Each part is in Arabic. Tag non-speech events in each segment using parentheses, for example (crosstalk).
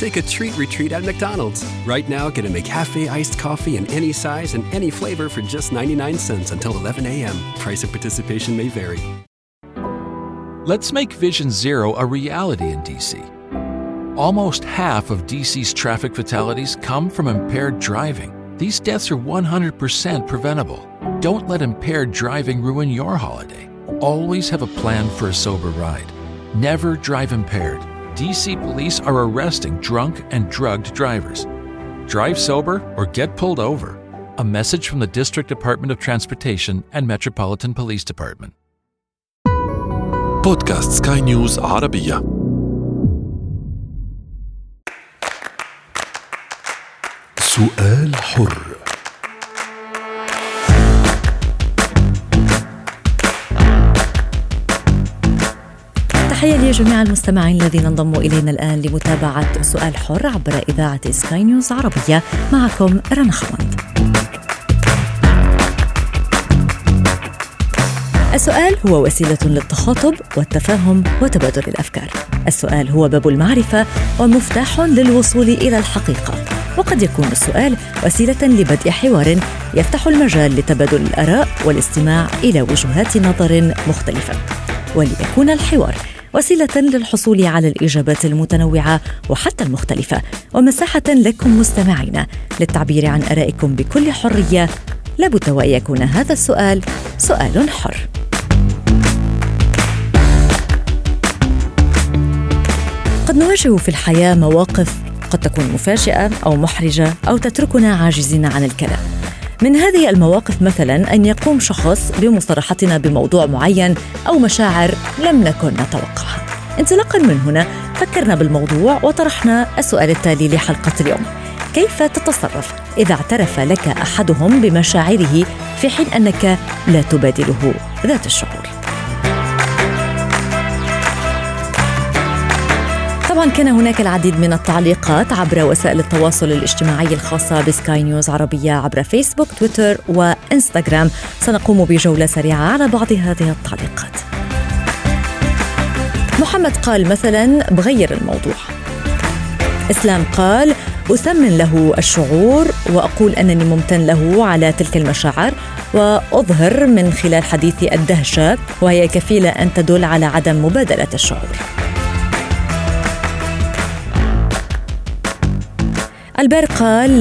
Take a treat retreat at McDonald's. Right now, get a McCafe iced coffee in any size and any flavor for just 99 cents until 11 a.m. Price of participation may vary. Let's make Vision Zero a reality in DC. Almost half of DC's traffic fatalities come from impaired driving. These deaths are 100% preventable. Don't let impaired driving ruin your holiday. Always have a plan for a sober ride. Never drive impaired. DC police are arresting drunk and drugged drivers. Drive sober or get pulled over. A message from the District Department of Transportation and Metropolitan Police Department. بودكاست سكاي نيوز عربية سؤال حر تحية لجميع المستمعين الذين انضموا إلينا الآن لمتابعة سؤال حر عبر إذاعة سكاي نيوز عربية. معكم رنا خوند السؤال هو وسيلة للتخاطب والتفاهم وتبادل الأفكار. السؤال هو باب المعرفة ومفتاح للوصول إلى الحقيقة. وقد يكون السؤال وسيلة لبدء حوار يفتح المجال لتبادل الآراء والاستماع إلى وجهات نظر مختلفة. وليكون الحوار وسيلة للحصول على الإجابات المتنوعة وحتى المختلفة ومساحة لكم مستمعين للتعبير عن آرائكم بكل حرية. لابد وأن يكون هذا السؤال سؤال حر. قد نواجه في الحياة مواقف قد تكون مفاجئة أو محرجة أو تتركنا عاجزين عن الكلام. من هذه المواقف مثلا أن يقوم شخص بمصارحتنا بموضوع معين أو مشاعر لم نكن نتوقعها. انطلاقا من هنا فكرنا بالموضوع وطرحنا السؤال التالي لحلقة اليوم. كيف تتصرف إذا اعترف لك أحدهم بمشاعره في حين أنك لا تبادله ذات الشعور؟ طبعا كان هناك العديد من التعليقات عبر وسائل التواصل الاجتماعي الخاصة بسكاي نيوز عربية عبر فيسبوك تويتر وإنستغرام. سنقوم بجولة سريعة على بعض هذه التعليقات. محمد قال مثلا بغير الموضوع. إسلام قال أثمن له الشعور وأقول أنني ممتن له على تلك المشاعر وأظهر من خلال حديثي الدهشة وهي كفيلة أن تدل على عدم مبادلة الشعور. البير قال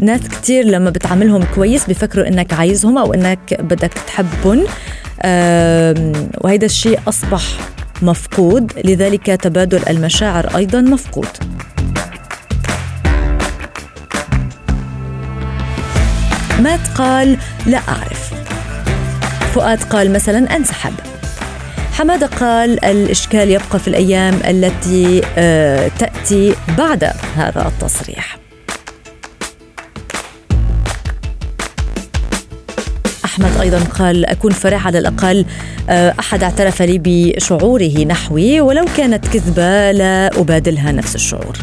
ناس كتير لما بتعاملهم كويس بفكروا إنك عايزهم أو إنك بدك تحبهم. وهذا الشيء أصبح مفقود لذلك تبادل المشاعر أيضا مفقود. مات قال لا أعرف. فؤاد قال مثلا أنسحب. حمادة قال الإشكال يبقى في الأيام التي تأتي بعد هذا التصريح. أحمد أيضا قال أكون فرح على الأقل أحد اعترف لي بشعوره نحوي ولو كانت كذبة لا أبادلها نفس الشعور.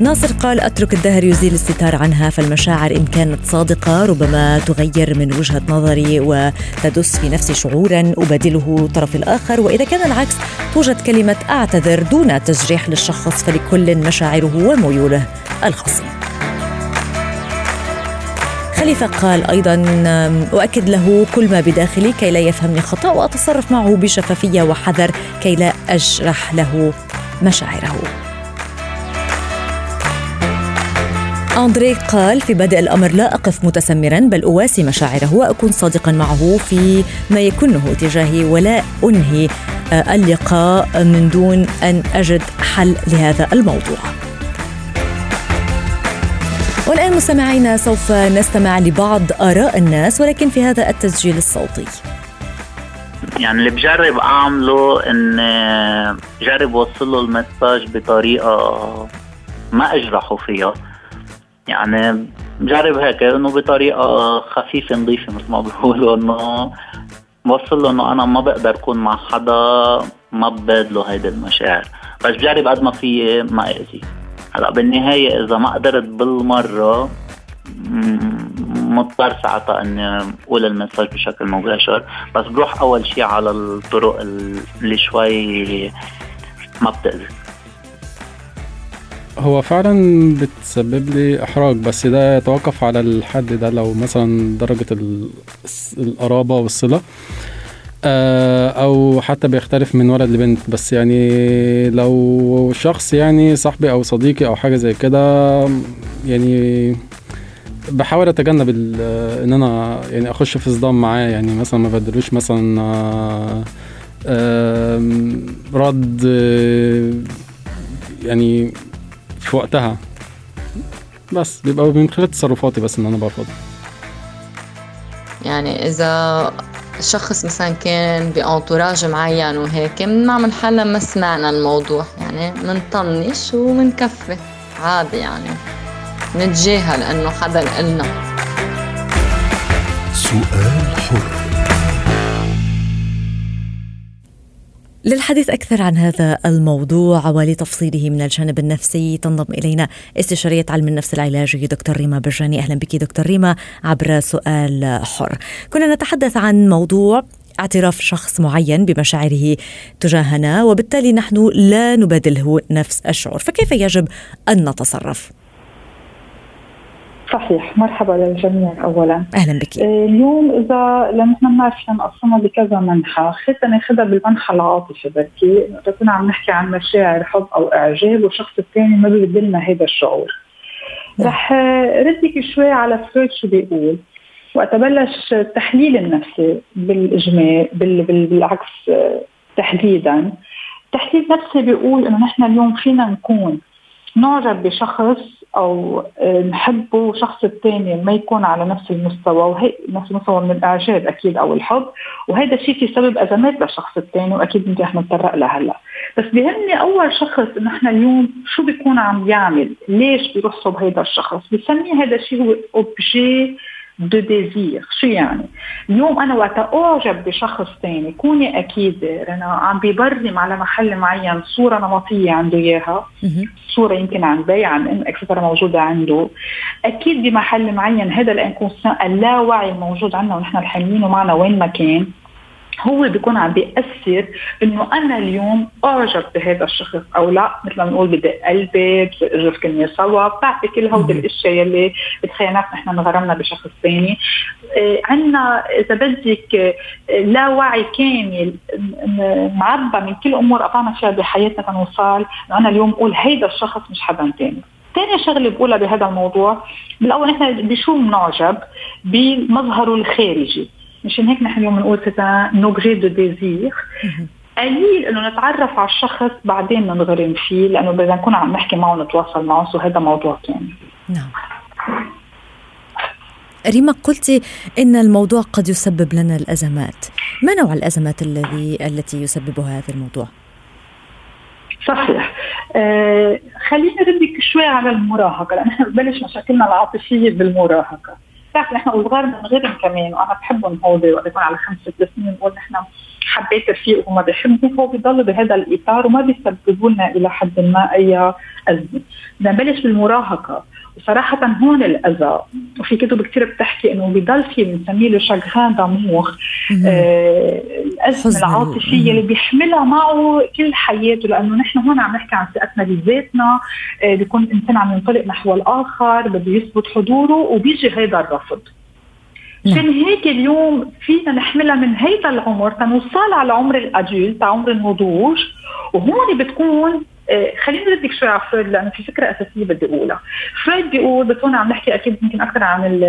ناصر قال أترك الدهر يزيل الستار عنها فالمشاعر إن كانت صادقة ربما تغير من وجهة نظري وتدس في نفسي شعورا أبادله الطرف الآخر. وإذا كان العكس توجد كلمة أعتذر دون تجريح للشخص فلكل مشاعره وميوله الخاصه خليفة قال أيضا أؤكد له كل ما بداخلي كي لا يفهمني خطأ وأتصرف معه بشفافية وحذر كي لا أجرح له مشاعره. أندري قال في بدء الأمر لا أقف متسمرا بل أواسي مشاعره وأكون صادقا معه في ما يكنه تجاهي ولا أنهي اللقاء من دون أن أجد حل لهذا الموضوع. والآن مستمعينا سوف نستمع لبعض آراء الناس ولكن في هذا التسجيل الصوتي. يعني اللي بجرب أعمله إن جرب وصل له المساج بطريقة ما أجرحه فيها. يعني بجرب هيك إنه بطريقة خفيفة نظيفة مثل ما بيقولوا إنه بوصل له إنه أنا ما بقدر أكون مع حدا ما ببادله هيدي المشاعر. بس بجرب قد ما في ما اذي هلأ بالنهاية إذا ما قدرت بالمرة مضطر ساعتها اني أقول المساج بشكل مباشر بس بروح اول شيء على الطرق اللي شوي ما بتأذي هو فعلا بتسبب لي إحراج بس ده يتوقف على الحد ده لو مثلا درجة القرابة والصلة. آه، أو حتى بيختلف من ولد لبنت. بس يعني لو شخص يعني صاحبي أو صديقي أو حاجة زي كده يعني بحاول أتجنب إن أنا يعني أخش في صدام معاه. يعني مثلا ما بدلوش مثلا آه، رد يعني في وقتها. بس بيبقى من خلال تصرفاتي بس إن أنا برفض يعني إذا شخص مثلا كان بأنتوراج معين وهيك بنعمل حالنا ما سمعنا الموضوع. يعني بنطنش وبنكفي عادي يعني. نتجاهل إنه حدا قلنا سؤال حر. للحديث أكثر عن هذا الموضوع ولتفصيله من الجانب النفسي تنضم إلينا استشارية علم النفس العلاجي دكتور ريما برجاني. أهلا بك دكتور ريما عبر سؤال حر. كنا نتحدث عن موضوع اعتراف شخص معين بمشاعره تجاهنا وبالتالي نحن لا نبادله نفس الشعور. فكيف يجب أن نتصرف؟ صحيح. مرحبا للجميع اولا. أهلا بك. آه، اليوم إذا نحن بنعرف نقسمها بكذا منحى خلينا ناخذها بالمنحى العاطفي بركي اذا كنا عم نحكي عن مشاعر حب أو إعجاب والشخص الثاني ما بيبدلنا هذا الشعور. نعم. رح ردك شوي على فرويد شو بيقول وقت بلش التحليل النفسي بالاجمال بال بالعكس تحديدا. التحليل النفسي بيقول إنه نحن اليوم فينا نكون نعجب بشخص أو آه، نحبه وشخص الثاني ما يكون على نفس المستوى وهي نفس المستوى من الإعجاب أكيد أو الحب وهذا الشيء في سبب أزمات للشخص الثاني وأكيد يمكن رح نتطرق لها هلأ. بس بيهمني أول شخص إحنا اليوم شو بيكون عم يعمل؟ ليش بيروح صوب هذا الشخص؟ بسميه هذا الشيء هو objet de désir شو يعني. اليوم أنا وقت أعجب بشخص ثاني كوني اكيده أنا عم ببرم على محل معين صورة نمطية عنده إياها صورة يمكن عن بي عن ام et cetera موجودة عنده. أكيد بمحل معين هذا ال inconscient اللاوعي الموجود عندنا ونحن الحاملينه معنا وين ما كان. هو بيكون عم بيأثر إنه أنا اليوم أعجب بهذا الشخص أو لا مثل ما بنقول بدق قلبي بجوز كنا سوا بتعرفي كل هودي الأشياء يلي بتخلينا نحن انغرمنا بشخص ثاني. آه عندنا إذا بدك آه لا وعي كامل معبى من كل أمور قطعنا فيها بحياتنا تنوصل إنه أنا اليوم أقول هيدا الشخص مش حدا ثاني ثاني شغلة بقولها بهذا الموضوع بالأول نحن بشو بنعجب؟ بمظهره الخارجي. مشان هيك نحن اليوم بنقول c'est un objet de désir قليل إنه نتعرف على الشخص بعدين ننغرم فيه لأنه بدنا نكون عم نحكي معه ونتواصل معه so هذا موضوع ثاني نعم. ريما قلتي إن الموضوع قد يسبب لنا الأزمات. ما نوع الأزمات الذي التي يسببها هذا الموضوع؟ صحيح. آه خلينا نردك شوي على المراهقة لأن إحنا ببلش مشاكلنا العاطفية بالمراهقة. بتعرف نحن وصغار بنغرم كمان وأنا بحبهم هودي وقت يكون على خمس ست سنين بقول نحن حبيت رفيق وما بيحبني هو بيضل بهذا الإطار وما بيسببوا لنا إلى حد ما أي أزمة. بدنا نبلش بالمراهقة. وصراحة هون الأذى. وفي كتب كثير بتحكي إنه بضل في بنسميه له شاغران دامور آه الأزمة العاطفية اللي بيحملها معه كل حياته لأنه نحن هون عم نحكي عن ثقتنا بذاتنا. آه بيكون الإنسان عم ينطلق نحو الآخر بده يثبت حضوره وبيجي هيدا الرفض. عشان نعم. هيك اليوم فينا نحملها من هيدا العمر تنوصل على عمر الادولت عمر النضوج. وهون بتكون خليني ردك شوي على فرويد لأنه في فكرة أساسية بدي أقولها. فرويد بيقول بس هون عم نحكي أكيد يمكن أكثر عن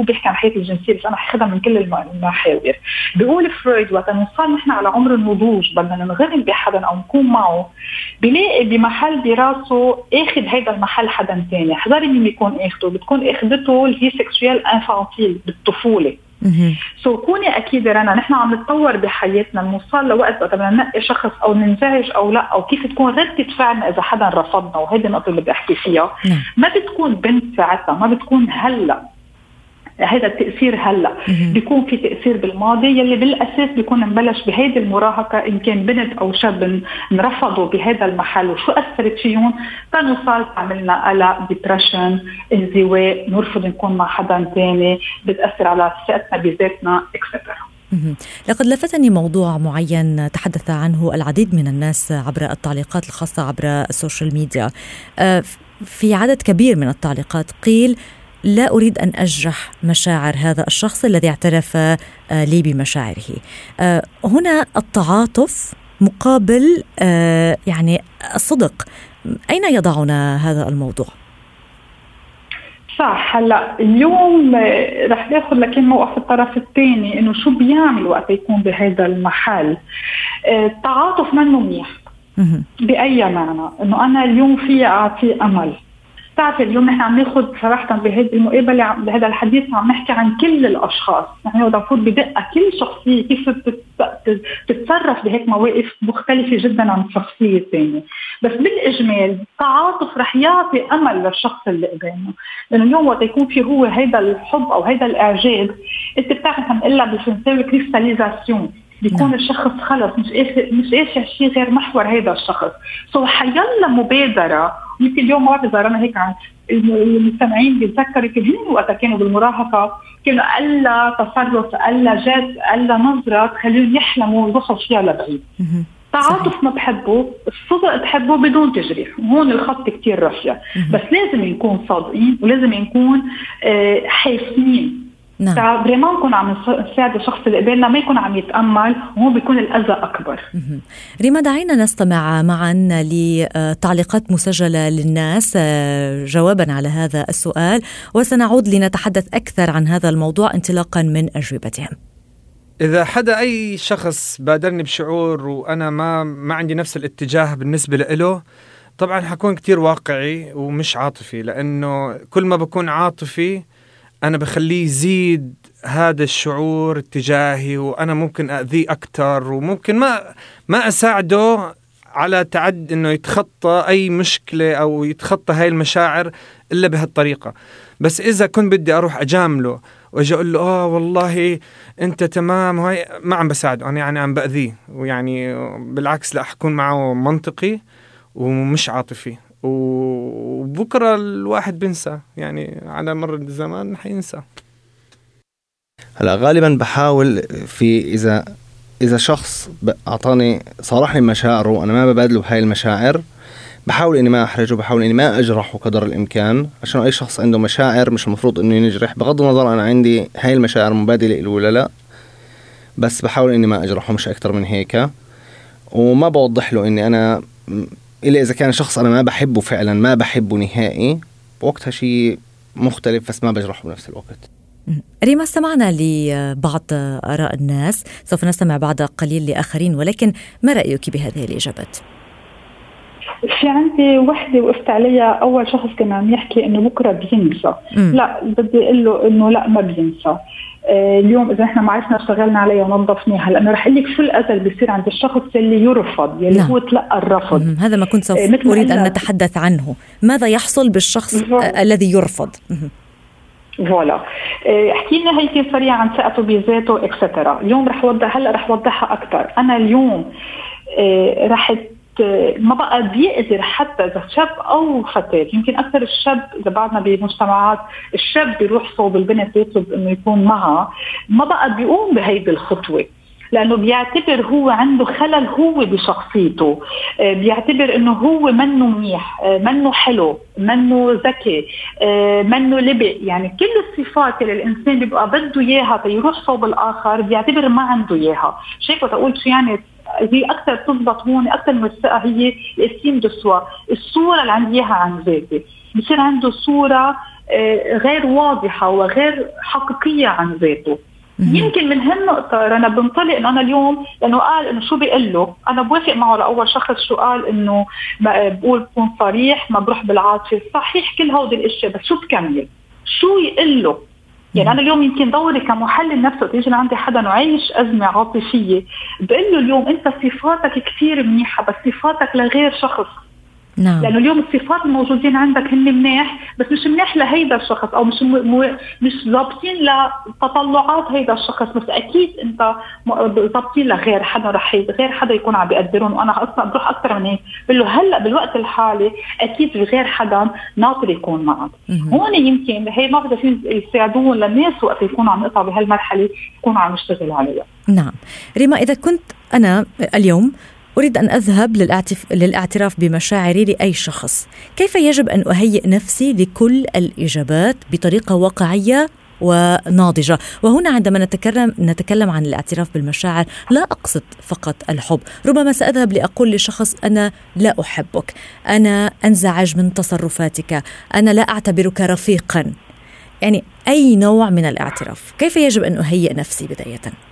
هو بيحكي عن الحياة الجنسية بس أنا حاخذها من كل المحاور. بيقول فرويد وقت نوصل نحن على عمر النضوج بدنا ننغرم بحدا أو نكون معه بلاقي بمحل براسه آخذ هيدا المحل حدا ثاني، حذري مين بيكون آخذه، بتكون آخذته اللي هي infantile بالطفولة. so so, كوني أكيد رنا نحن عم نتطور بحياتنا نوصل لوقت بدنا ننقي شخص أو ننزعج أو لا أو كيف تكون رده فعلنا إذا حدا رفضنا وهيدي النقطة اللي بدي أحكي فيها. نعم. ما بتكون بنت ساعتها ما بتكون هلأ. هذا التأثير هلأ. بيكون في تأثير بالماضي يلي بالأساس بيكون مبلش بهيدي المراهقة إن كان بنت أو شاب انرفضوا بهذا المحل. وشو أثرت فيهم؟ تنوصل تعملنا قلق depression انزواء نرفض نكون مع حدا ثاني بتأثر على ثقتنا بذاتنا et cetera لقد لفتني موضوع معين تحدث عنه العديد من الناس عبر التعليقات الخاصة عبر السوشيال ميديا. آه، في عدد كبير من التعليقات قيل لا أريد أن أجرح مشاعر هذا الشخص الذي اعترف آه، لي بمشاعره. آه، هنا التعاطف مقابل آه، يعني الصدق. أين يضعنا هذا الموضوع؟ صح هلا اليوم رح ناخذ لكن موقف الطرف الثاني إنه شو بيعمل وقت يكون بهذا المحل التعاطف منه منيح بأي معنى إنه أنا اليوم في اعطيه أمل بتعرفي اليوم نحن عم ناخذ صراحة بهذه المقابلة بهذا الحديث عم نحكي عن كل الأشخاص، نحن بدنا نفوت بدقة كل شخصية كيف تتصرف بهيك مواقف مختلفة جدا عن الشخصية الثانية، بس بالإجمال التعاطف رح يعطي أمل للشخص اللي قدامه، لأنه اليوم وقت يكون في هو هيدا الحب أو هيدا الإعجاب أنت بتعرف عم لها بالفرنساوي cristallisation بيكون نعم. الشخص خلص مش قاسي مش قاسي شيء غير محور هذا الشخص. so حيلا مبادرة. يمكن اليوم ما بعرف أنا هيك عن المستمعين بيتذكروا يمكن هن وقتها كانوا بالمراهقة كانوا أقل تصرف أقل geste أقل نظرة تخليهم يحلموا ويروحوا فيها لبعيد تعاطف ما بحبه الصدق بحبه بدون تجريح. وهون الخط كتير رفيع بس لازم نكون صادقين ولازم نكون آه، حاسمين. نعم فريمون نكون عم نساعد الشخص اللي قبالنا ما يكون عم يتأمل وهون بيكون الأذى أكبر. ريما دعينا نستمع معا لتعليقات مسجلة للناس آه، جوابا على هذا السؤال وسنعود لنتحدث أكثر عن هذا الموضوع انطلاقا من أجوبتهم. إذا حدا أي شخص بادرني بشعور وأنا ما ما عندي نفس الاتجاه بالنسبة له طبعا حكون كتير واقعي ومش عاطفي لأنه كل ما بكون عاطفي أنا بخليه يزيد هذا الشعور اتجاهي وأنا ممكن اذيه أكثر وممكن ما ما أساعده على تعد إنه يتخطى أي مشكلة أو يتخطى هاي المشاعر إلا بهالطريقة. بس إذا كنت بدي أروح أجامله وأجي أقول له آه والله أنت تمام. وهي ما عم بساعده أنا يعني عم بأذيه ويعني بالعكس لا أحكون معه منطقي ومش عاطفي. وبكرة الواحد بينسى. يعني على مر الزمان حينسى. هلا غالبا بحاول في إذا إذا شخص أعطاني صارحني مشاعره وأنا ما ببادله بهاي المشاعر بحاول إني ما أحرجه بحاول إني ما أجرحه قدر الإمكان عشان أي شخص عنده مشاعر مش المفروض إنه ينجرح. بغض النظر أنا عندي هاي المشاعر مبادلة له ولا لا بس بحاول إني ما أجرحه مش أكثر من هيك. وما بوضح له إني أنا إلا إذا كان شخص أنا ما بحبه فعلا ما بحبه نهائي وقتها شيء مختلف بس ما بجرحه بنفس الوقت. ريما استمعنا لبعض آراء الناس سوف نستمع بعد قليل لآخرين ولكن ما رأيك بهذه الإجابات؟ في عندي وحدة وقفت عليها. أول شخص كان عم يحكي إنه بكرة بينسى. لا بدي أقول له إنه لا ما بينسى. آه، اليوم إذا إحنا ما عرفنا اشتغلنا عليها ونظفناها لأنه رح أقول لك شو الاذى اللي بيصير عند الشخص اللي يرفض يلي نعم. هو تلقى الرفض. هذا ما كنت سوف آه أريد أن نتحدث عنه. ماذا يحصل بالشخص آه الذي يرفض؟ فوالا. آه، احكي لنا هيك سريع عن ثقته بذاته اكسترا اليوم رح وضح هلأ رح وضحها أكثر أنا اليوم آه، رح ما بقى بيقدر حتى إذا شاب أو فتاه يمكن أكثر الشاب إذا بعدنا بمجتمعات الشاب بيروح صوب البنت بيطلب إنه يكون معها ما بقى بيقوم بهيدي الخطوة لأنه بيعتبر هو عنده خلل هو بشخصيته آه، بيعتبر إنه هو منه منيح آه، منه حلو منه ذكي آه، منه لبق يعني كل الصفات اللي الإنسان بيبقى بده إياها تيروح صوب الآخر بيعتبر ما عنده إياها شيك بتقول شو يعني هي أكثر تضبط هون أكثر من الثقه هي ال estime de soi. الصورة اللي عندي إياها عن ذاتي بصير عنده صورة آه، غير واضحة وغير حقيقية عن ذاته يمكن من هالنقطة أنا بنطلق إنه أنا اليوم لأنه قال إنه شو بيقول له. أنا بوافق معه لأول شخص شو قال إنه بقول بكون صريح ما بروح بالعاطفة. صحيح كل هودي الأشياء بس شو بكمل؟ شو يقول له؟ يعني أنا اليوم يمكن دوري كمحلل نفسه تيجي لعندي حدا وعايش أزمة عاطفية بقول له اليوم أنت صفاتك كثير منيحة بس صفاتك لغير شخص. نعم. لأنه اليوم الصفات الموجودين عندك هن منيح بس مش منيح لهيدا الشخص أو مش مو مش ظابطين لتطلعات هيدا الشخص بس أكيد أنت ظابطين لغير حدا رح غير حدا يكون عم بيقدرهم وأنا أصلا بروح أكثر من هيك بقول له هلأ بالوقت الحالي أكيد في غير حدا ناطر يكون معك. هون يمكن هي ما بدها يساعدون للناس وقت يكونوا عم يقطعوا بهالمرحلة يكونوا عم يشتغلوا عليها. نعم. ريما إذا كنت أنا اليوم أريد أن أذهب للاعتراف بمشاعري لأي شخص. كيف يجب أن أهيئ نفسي لكل الإجابات بطريقة واقعية وناضجة؟ وهنا عندما نتكلم نتكلم عن الاعتراف بالمشاعر لا أقصد فقط الحب. ربما سأذهب لأقول لشخص أنا لا أحبك. أنا أنزعج من تصرفاتك. أنا لا أعتبرك رفيقا. يعني أي نوع من الاعتراف. كيف يجب أن أهيئ نفسي بدايةً؟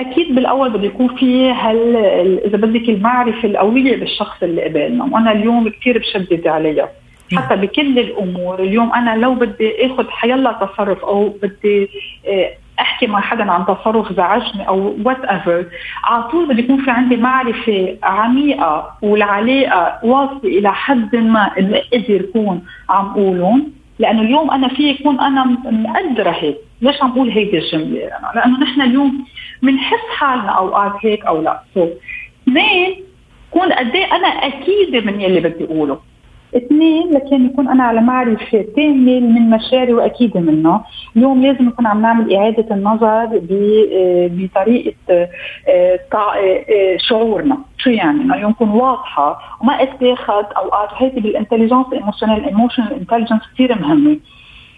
أكيد بالأول بده يكون في هل إذا بدك المعرفة القوية بالشخص اللي قبالنا وأنا اليوم كثير بشدد عليها. حتى بكل الأمور اليوم أنا لو بدي آخذ حيلا تصرف أو بدي آه، أحكي مع حدا عن تصرف زعجني أو وات ايفر على طول بده يكون في عندي معرفة عميقة والعلاقة واصلة إلى حد ما اللي قدر يكون عم قولهم. لأنه اليوم أنا في يكون أنا مقدرة هيك. ليش عم بقول هيدي الجملة؟ لأنه نحن اليوم بنحس حالنا اوقات هيك أو لا. so اثنين كون قد إيه أنا أكيدة من يلي بدي أقوله. اثنين لكن يكون أنا على معرفة تامه من مشاعري واكيده منه، اليوم لازم نكون عم نعمل إعادة النظر بطريقة آه، آه، شعورنا، شو يعني؟ إنه اليوم نكون واضحة وما اتاخذ أوقات. وهيدي بال intelligence émotionnelle emotional intelligence كثير مهمة.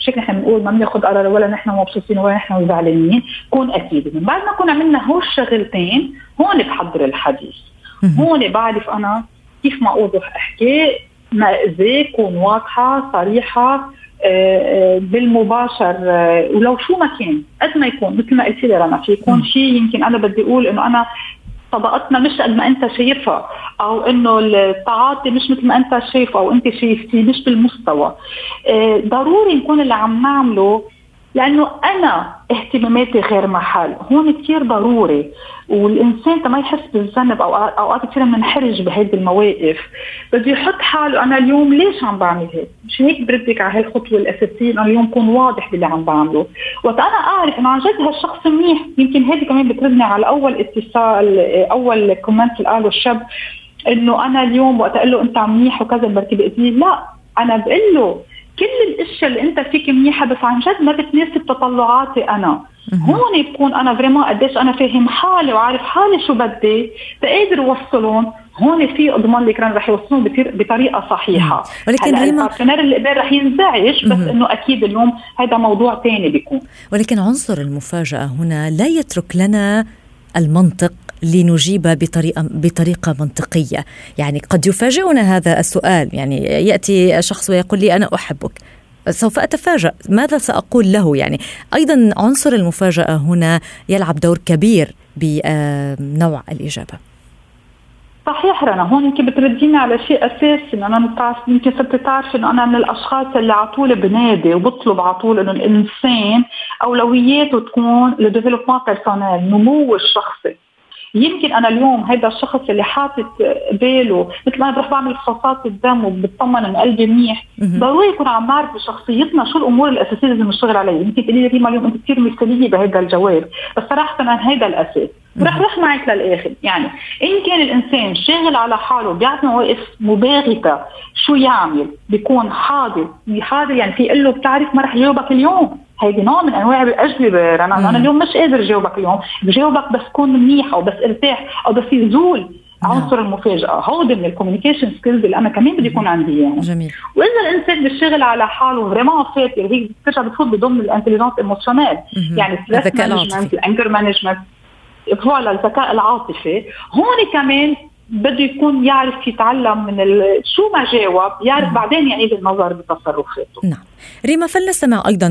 مش نحن بنقول ما بناخذ قرار ولا نحن مبسوطين ولا نحن زعلانين. كون أكيد من بعد ما نكون عملنا هول الشغلتين هون بحضر الحديث. هون بعرف أنا كيف ما أوضح أحكي ما اذا كون واضحه صريحة آه، آه، بالمباشر آه، ولو شو ما كان قد ما يكون مثل ما قلت لي رنا في يكون شيء يمكن أنا بدي أقول إنه أنا طبقتنا مش قد ما أنت شايفها أو إنه التعاطي مش مثل ما أنت شايفه أو أنت شايفتيه مش بالمستوى. ضروري نكون اللي عم نعمله لأنه أنا اهتماماتي غير محل. هون كثير ضروري والإنسان ما يحس بالذنب أو أوقات كثير بننحرج بهيدي المواقف. بده يحط حاله أنا اليوم ليش عم بعمل هيك؟ مش هيك بردك على هالخطوة الأساسية إنه اليوم كون واضح باللي عم بعمله. وقت أنا أعرف إنه عن جد هالشخص منيح. يمكن هذه كمان بتردني على أول اتصال أول كومنت اللي قاله الشاب إنه أنا اليوم وقت أقول له أنت منيح وكذا بركي بقول لا أنا بقول له كل الاشياء اللي انت فيك منيحة بس عن جد ما بتناسب تطلعاتي أنا. هون بكون أنا vraiment قديش أنا فاهم حالي وعارف حالي شو بدي تقدر أوصلهم. هون في اضمن لك رح يوصلون بطريقة صحيحة. ولكن ريما ال partner اللي قبل رح ينزعج بس إنه أكيد اليوم هذا موضوع ثاني بيكون. ولكن عنصر المفاجأة هنا لا يترك لنا المنطق لنجيب بطريقه بطريقة منطقية، يعني قد يفاجئنا هذا السؤال، يعني يأتي شخص ويقول لي أنا أحبك، سوف أتفاجأ. ماذا سأقول له؟ يعني أيضا عنصر المفاجأة هنا يلعب دور كبير بنوع الإجابة. صحيح رنا هون يمكن بترديني على شيء أساسي انه أنا بتعرف يمكن صرت تعرف انه أنا من الأشخاص اللي على طول بنادي وبطلب على طول إنه الإنسان أولوياته تكون le développement personnel نمو الشخصي. يمكن أنا اليوم هذا الشخص اللي حاطط باله مثل ما أنا بروح بعمل فحوصات الدم وبطمن ان قلبي منيح ضروري يكون عم نعرف بشخصيتنا شو الأمور الأساسية اللي لازم نشتغل عليها. يمكن تقولي لي ريما اليوم أنت كثير مثاليه بهذا الجواب بس صراحة أنا هذا الأساس. رح رح معك للآخر. يعني إن كان الإنسان شاغل على حاله بيعطي مواقف مباغتة شو يعمل بيكون حاضر. حاضر يعني في يقول له بتعرف ما رح جاوبك اليوم. هيدي نوع من أنواع الأجوبة أنا أنا اليوم مش قادر جاوبك اليوم. بجاوبك بس كون منيحه وبس ارتاح أو بس يزول عنصر المفاجأة. هودي من ال communication skills اللي أنا كمان بدي يكون عندي يعني. جميل. وإذا الإنسان بيشتغل على حاله vraiment فاتر هيك بترجع بتفوت بضمن ال intelligence émotionnelle يعني stress management ال anger management voilà الذكاء العاطفي. هون كمان بده يكون يعرف يتعلم من شو ما جاوب يعرف بعدين يعيد النظر بتصرفاته نعم. ريما فلنستمع أيضا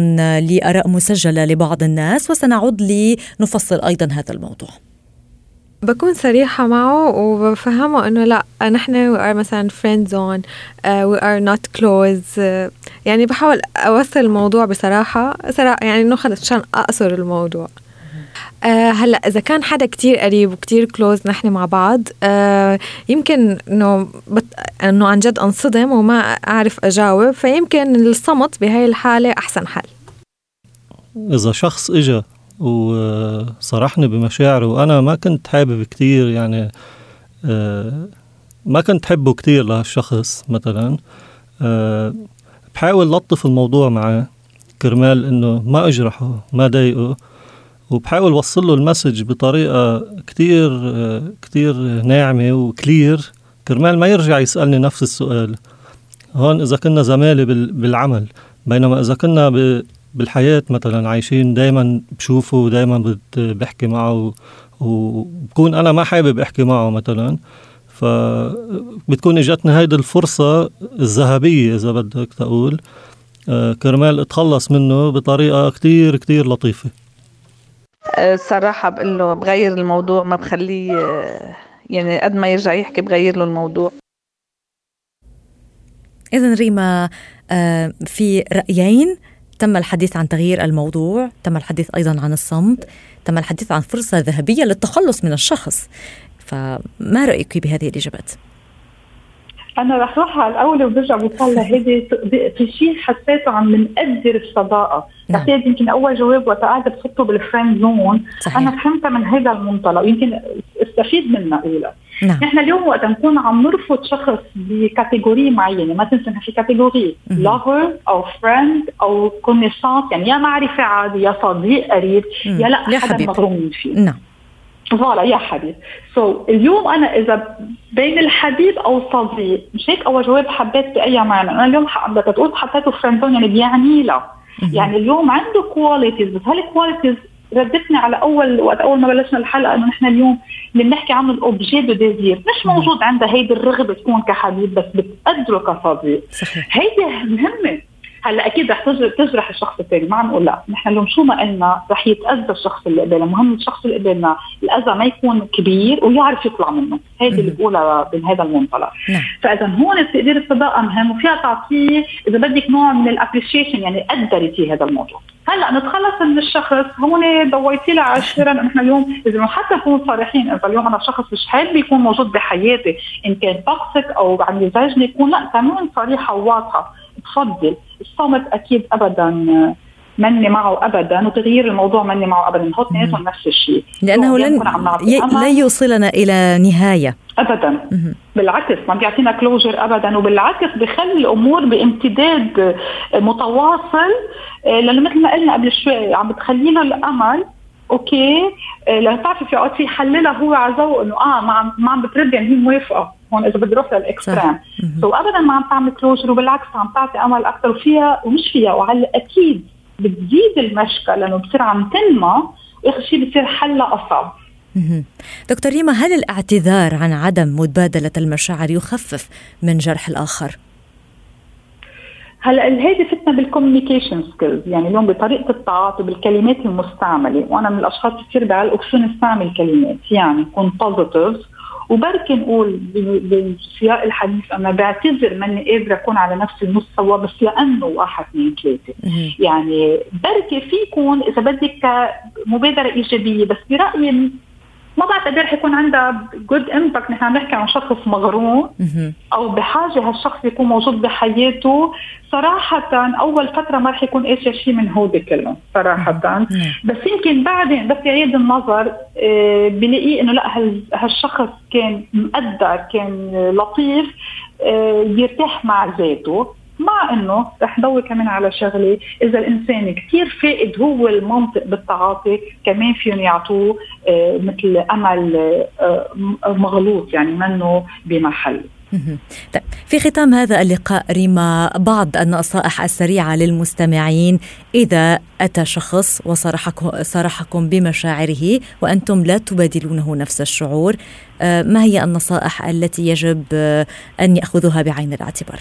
لآراء مسجلة لبعض الناس وسنعود لنفصل أيضا هذا الموضوع. بكون صريحة معه وبفهمه إنه لا نحن we are مثلا friend zone uh, we are not close uh, يعني بحاول أوصل الموضوع بصراحة صراحة يعني إنه خلص مشان أقصر الموضوع. آه هلا إذا كان حدا كتير قريب وكتير كلوز نحن مع بعض آه يمكن إنه بت... إنه عن جد أنصدم وما أعرف أجاوب فيمكن الصمت بهاي الحالة أحسن حل. إذا شخص إجا وصرحني بمشاعره وأنا ما كنت حابب كتير يعني آه ما كنت حبه كتير لهالشخص مثلا. آه بحاول لطف الموضوع معه كرمال إنه ما أجرحه ما ضايقه. وبحاول وصل له المسج بطريقة كتير كتير ناعمة وكلير كرمال ما يرجع يسألني نفس السؤال. هون إذا كنا زمالة بالعمل بينما إذا كنا بالحياة مثلا عايشين دايما بشوفه ودايما بحكي معه وبكون أنا ما حابب أحكي معه مثلا. فبتكون إجتني هيدي الفرصة الذهبية إذا بدك تقول. آه، كرمال أتخلص منه بطريقة كتير كتير لطيفة. الصراحة بقول له بغير الموضوع ما بخليه يعني قد ما يرجع يحكي بغير له الموضوع إذا ريما آه، في رأيين تم الحديث عن تغيير الموضوع تم الحديث أيضا عن الصمت تم الحديث عن فرصة ذهبية للتخلص من الشخص فما رأيك بهذه الإجابات؟ أنا رح روح على الأول وبرجع بوصل لهيدي (laughs) في شيء حسيته عم بنقدر الصداقة. نعم. يمكن أول جواب وقت قاعدة بحطه بال friend zone أنا فهمتها من هذا المنطلق. يمكن استفيد منها اولى نعم. نحن اليوم وقت نكون عم نرفض شخص ب category معينة ما تنسى في category lover أو friend أو connaissance يعني يا معرفة عادي يا صديق قريب يا لا حدا مغرومين فيه. نعم. voilà يا حبيب so so, اليوم أنا إذا بين الحبيب أو صديق مش هيك؟ أول جواب حبيت بأي معنى؟ أنا اليوم بدك تقول حطيته friend zone يعني بيعني لا. يعني اليوم عنده qualities بس هال qualities ردتني على أول وقت أول ما بلشنا الحلقة إنه نحن اليوم اللي بنحكي عنه ال objet de désir مش موجود عندها هيدي الرغبة تكون كحبيب بس بتقدره كصديق. هيدي مهمة. هلا أكيد رح تجرح الشخص الثاني ما عم نقول لا. نحن اليوم شو ما قلنا رح يتأذى الشخص اللي قبالنا مهم الشخص اللي قبالنا الأذى ما يكون كبير ويعرف يطلع منه. هيدي اللي بقولها من هذا المنطلق. نعم. فإذا هون تقدير الصداقه مهم وفيها تعطيه إذا بدك نوع من ال appreciation يعني قدرتي هذا الموضوع. هلأ نتخلص من الشخص هون ضويتي لها عشرا نحن اليوم إذا حتى نكون صريحين إذا اليوم أنا شخص مش حابب يكون موجود بحياتي إن كان toxic أو عم يزعجني يكون لأ كمان صريحة وواضحة. بفضل الصمت أكيد ابدا مني معه ابدا وتغيير الموضوع مني معه ابدا. هو اثنيناتهم نفس الشيء. لأنه لن ي... لن يوصلنا إلى نهاية. ابدا. بالعكس ما بيعطينا closure ابدا وبالعكس بخلي الأمور بامتداد متواصل آه، لأنه مثل ما قلنا قبل شوي عم بتخلي له الأمل okay آه، لو بتعرفي في أوقات يحللها هو على ذوق إنه آه ما عم ما عم بترد يعني هي موافقه هون إذا بدي أروح لل extreme. so ابدا ما عم تعمل closure وبالعكس عم تعطي أمل أكثر وفيها ومش فيها وعلى أكيد بتزيد المشكلة لأنه بتصير عم تنمى وآخر شيء بصير حلها أصعب. دكتور ريما هل الاعتذار عن عدم متبادله المشاعر يخفف من جرح الآخر؟ هلأ هيدي فتنا بال communication skills يعني اليوم بطريقة التعاطي بالكلمات المستعملة وأنا من الأشخاص كثير بعلقوا شو نستعمل كلمات يعني نكون positive وبركي نقول بسياق الحديث أنا بعتذر ماني قادرة أكون على نفس المستوى بس لأنه واحد اثنين ثلاثة. يعني بركي في يكون إذا بدك مبادرة إيجابية بس برأيي ما بعتقد رح يكون عندها good impact نحن عم نحكي عن شخص مغروم. أو بحاجة هالشخص يكون موجود بحياته. صراحة أول فترة ما رح يكون إيش شيء من هودي كله صراحة. بس يمكن بعدين بس يعيد النظر آه، بلاقيه إنه لا هالشخص كان مقدر كان لطيف آه، يرتاح مع ذاته. مع إنه رح ضوي كمان على شغلة. إذا الإنسان كثير فائد هو المنطق بالتعاطي كمان فيهم يعطوه آه، مثل أمل آه، مغلوط يعني منه بمحل. طيب في ختام هذا اللقاء ريما بعض النصائح السريعة للمستمعين. إذا أتى شخص وصرحكم صرحكم بمشاعره وأنتم لا تبادلونه نفس الشعور آه، ما هي النصائح التي يجب أن يأخذوها بعين الاعتبار؟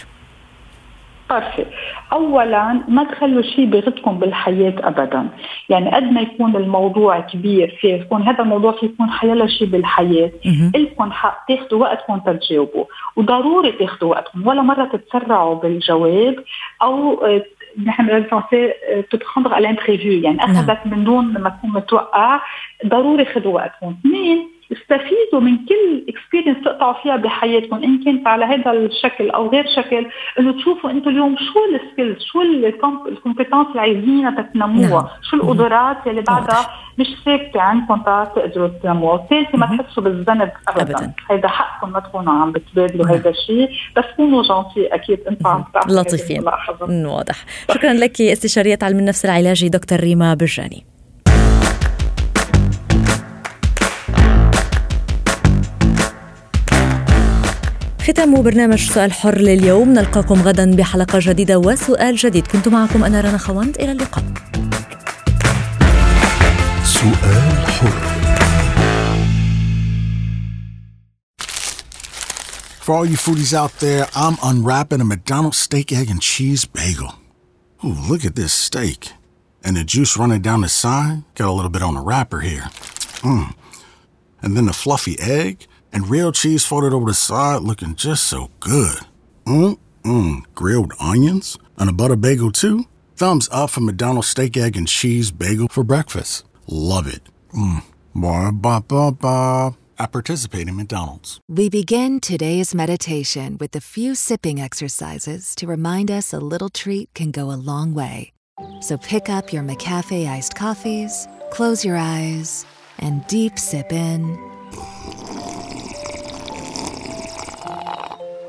طرفي. اولا ما تخلوا شيء بيغتكم بالحياة ابدا. يعني قد ما يكون الموضوع كبير في يكون هذا الموضوع في يكون حيلا شيء بالحياة. لكم حق تاخذوا وقتكم تجاوبوا وضروري تاخذوا وقتكم. ولا مرة تتسرعوا بالجواب أو آه، نحن بالفرنسي تتخندر على يعني نعم. أخذت من دون ما تكون متوقع. ضروري خذوا وقتكم. اثنين استفيدوا من كل اكسبيرينس تقطعوا فيها بحياتكم إن كانت على هذا الشكل أو غير شكل إنه تشوفوا أنتم اليوم شو ال skills شو ال competence اللي عايزينها تتنموها نعم. شو القدرات اللي بعدها مش ثابته عندكم تقدروا تنموها والثالثه ما تحسوا بالذنب ابدا. هذا حقكم ما تكونوا عم بتبادلوا هذا الشيء. بس كونوا gentils أكيد أنتم عم لطيفين. واضح. شكرا لك استشارية علم النفس العلاجي دكتور ريما برجاني. ختام برنامج سؤال حر لليوم نلقاكم غدا بحلقة جديدة وسؤال جديد كنت معكم أنا رنا خوانت إلى اللقاء سؤال حر For all you foodies out there, I'm unwrapping a McDonald's steak, egg, and cheese bagel. Ooh, look at this steak. And the juice running down the side. Got a little bit on the wrapper here. Mmm. And then the fluffy egg and real cheese folded over the side looking just so good. Mmm, grilled onions and a butter bagel too. Thumbs up for McDonald's steak, egg, and cheese bagel for breakfast. Love it. Mmm. Ba ba ba ba. I participate in McDonald's. We begin today's meditation with a few sipping exercises to remind us a little treat can go a long way. So pick up your McCafe iced coffees, close your eyes, and deep sip in